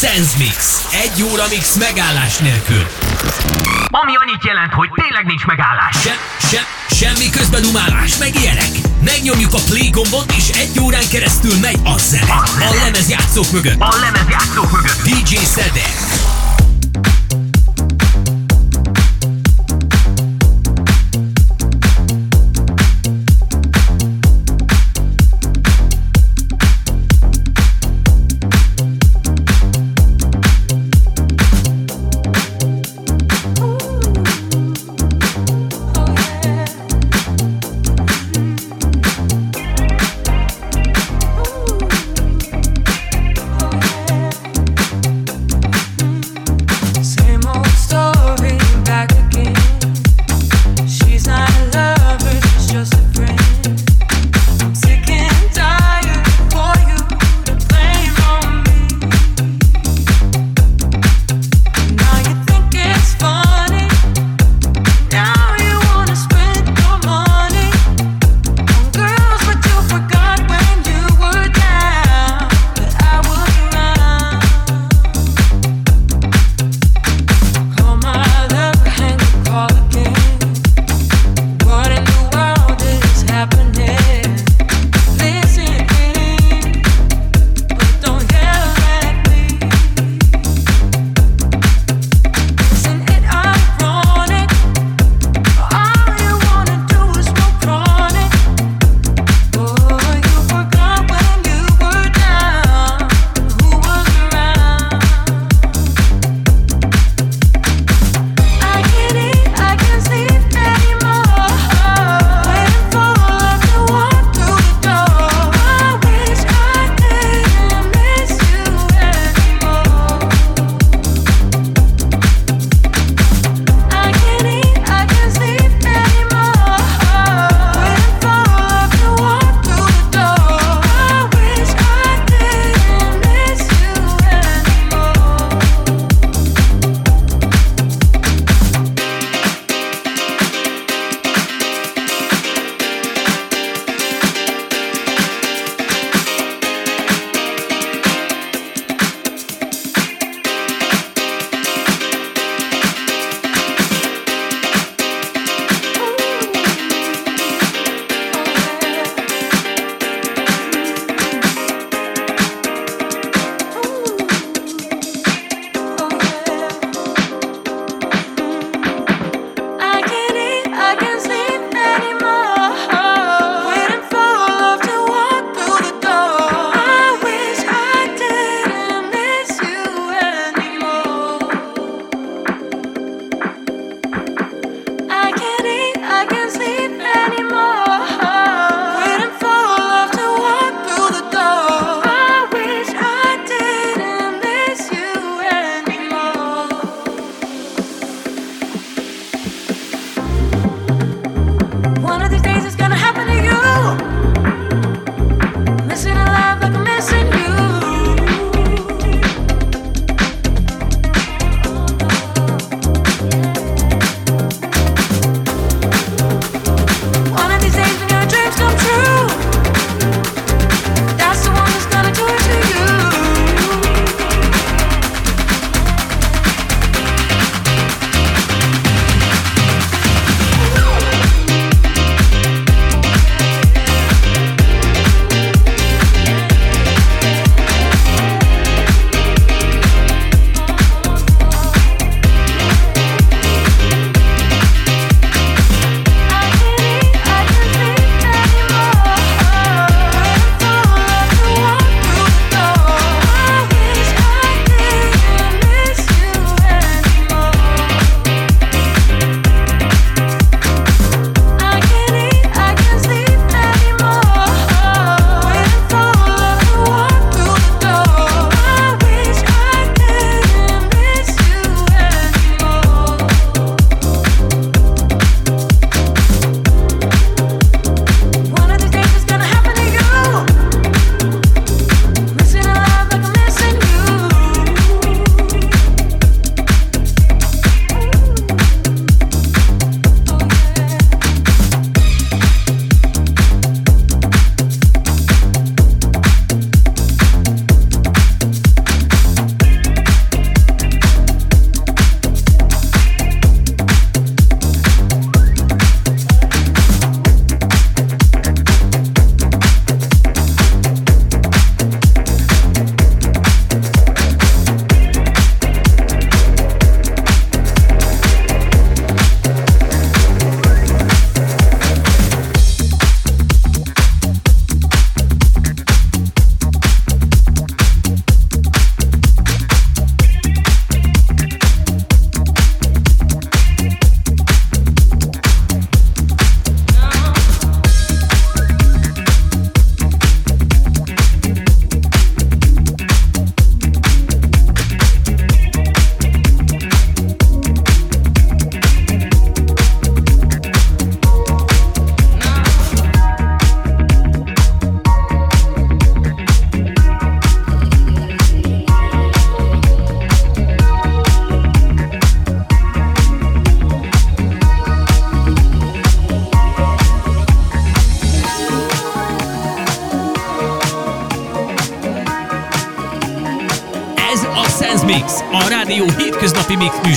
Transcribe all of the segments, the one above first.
Sense Mix. Egy óra mix megállás nélkül. Ami annyit jelent, hogy tényleg nincs megállás. Se, se, semmi közben umálás, meg ilyenek. Megnyomjuk a play gombot, és egy órán keresztül megy a zene. A lemezjátszók mögött. A lemezjátszók mögött. DJ Szedek.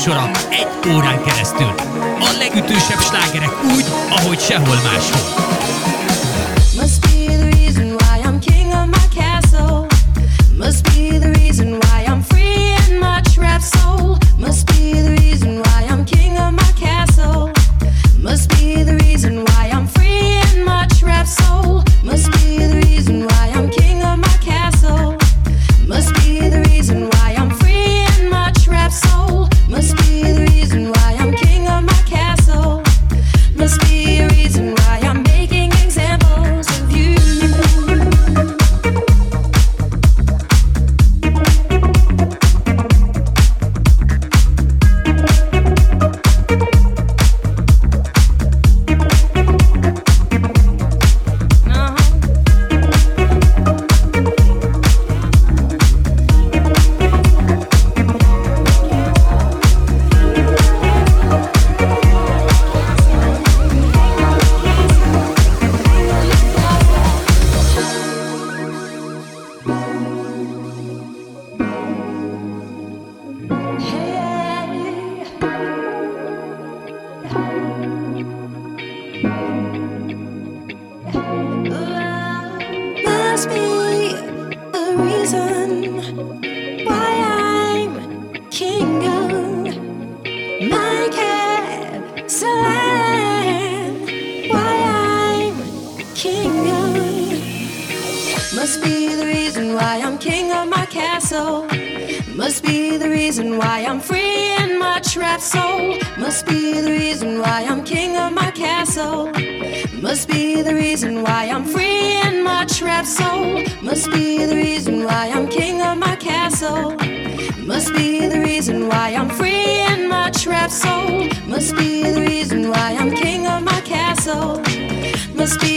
műsora egy órán keresztül. A legütősebb slágerek úgy, ahogy sehol máshol. must be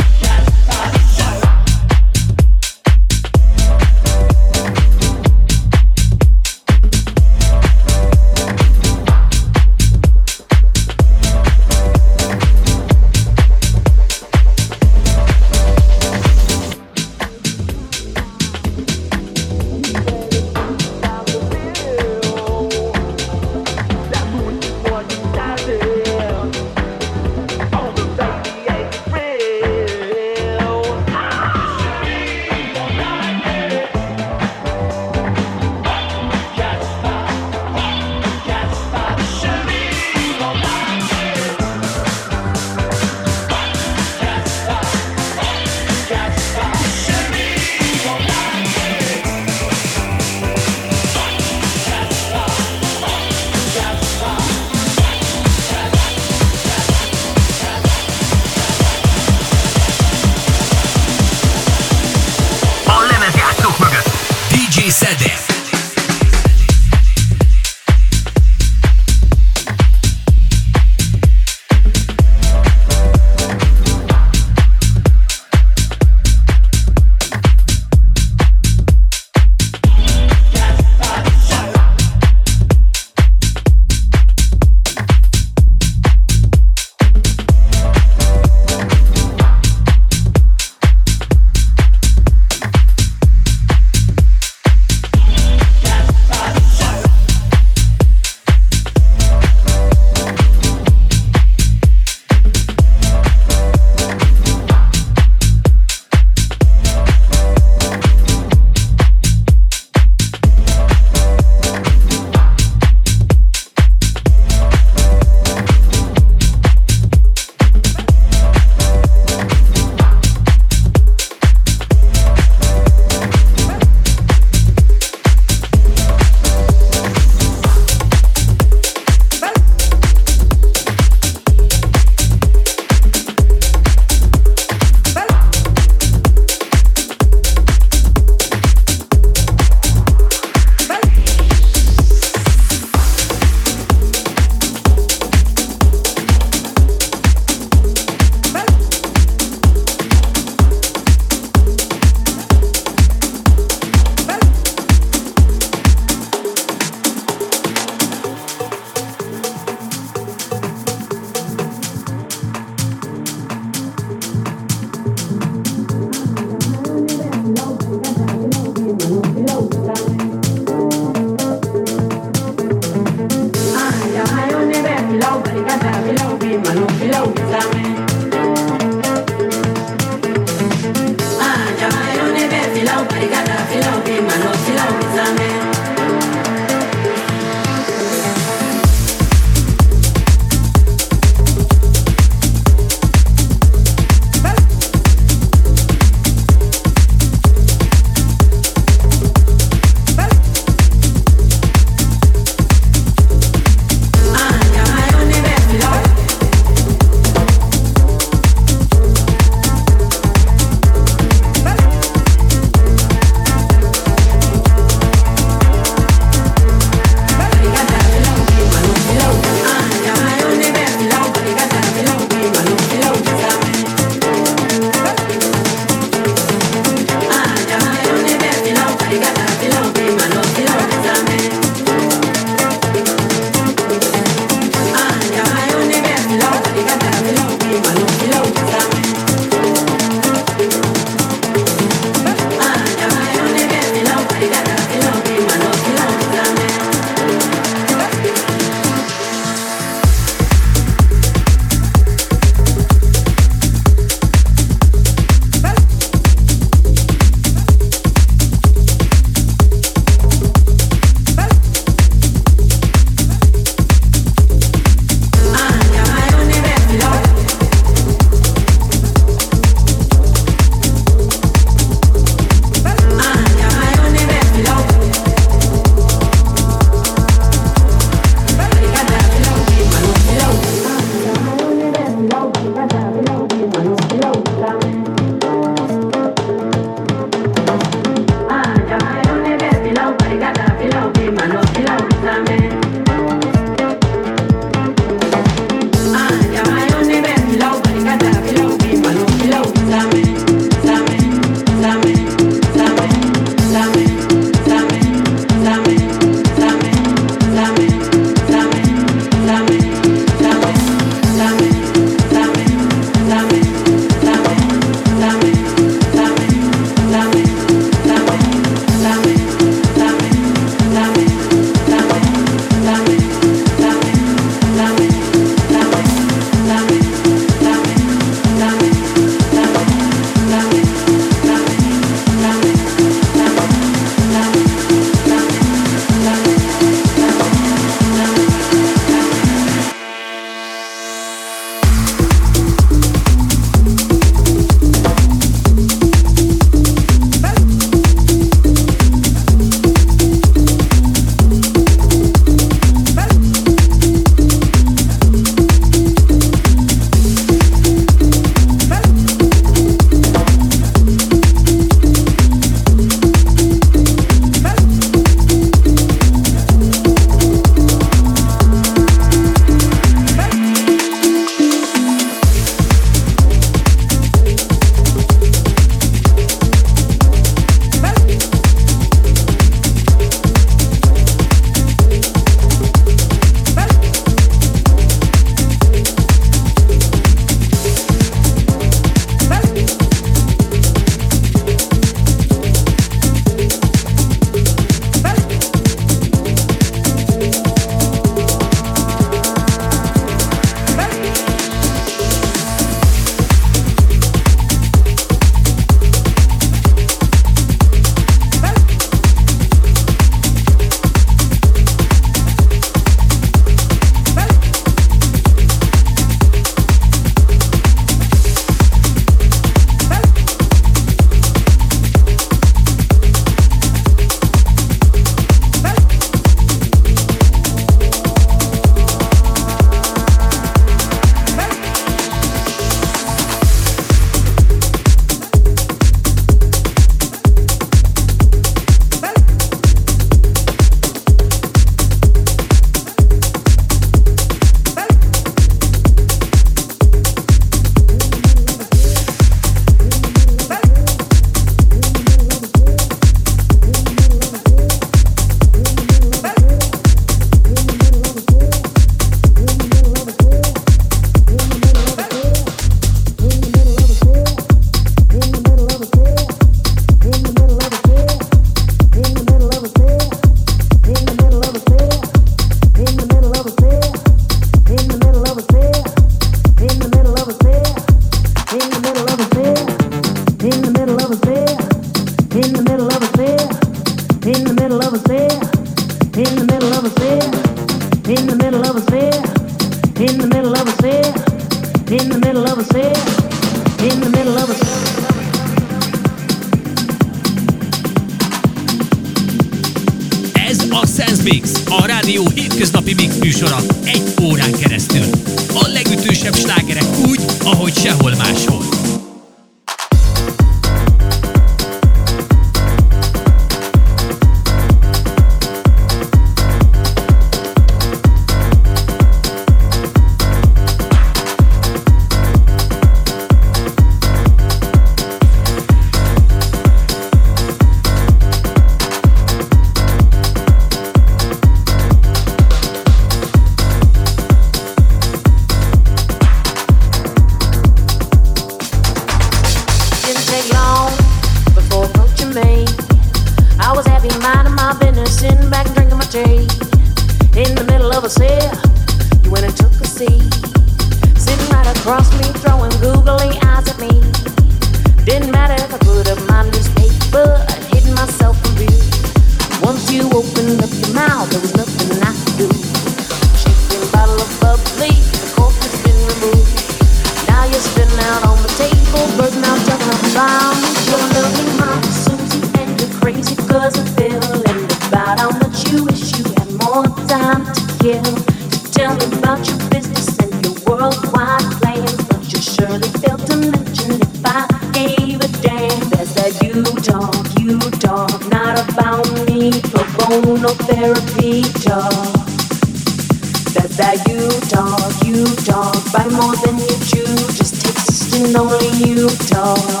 Oh.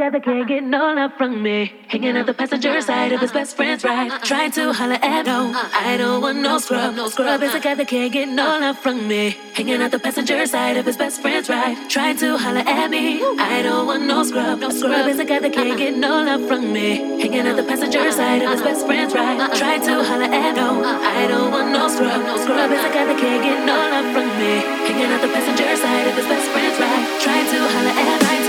That can't get no love from me. Hanging at the passenger side of his best friend's ride. Trying to holler at no. I don't want no scrub. No scrub is that can't get no love from me. Hanging at the passenger side of his best friend's ride. Trying to holler at me. I don't want no scrub. No scrub is that can't get no love from me. Hanging at the passenger side of his best friend's ride. Trying to holler at no. I don't want no scrub. No scrub is that can't get no love from me. Hanging at the passenger side of his best friend's ride. Trying to holler at, trying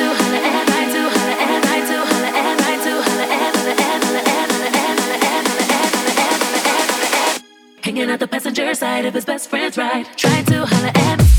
Hanging at the passenger side of his best friend's ride. Trying to holler at. Trying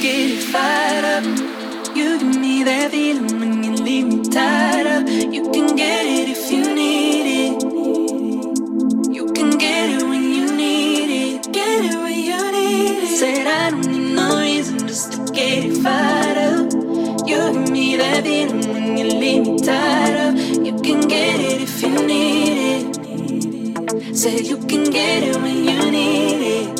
get it fired up. You give me that feeling when you leave me tied up. You can get it if you need it. You can get it when you need it. Get it when you need it. Said I don't need no reason just to get it fired up. You give me that feeling when you leave me tied up. You can get it if you need it. Said you can get it when you need it.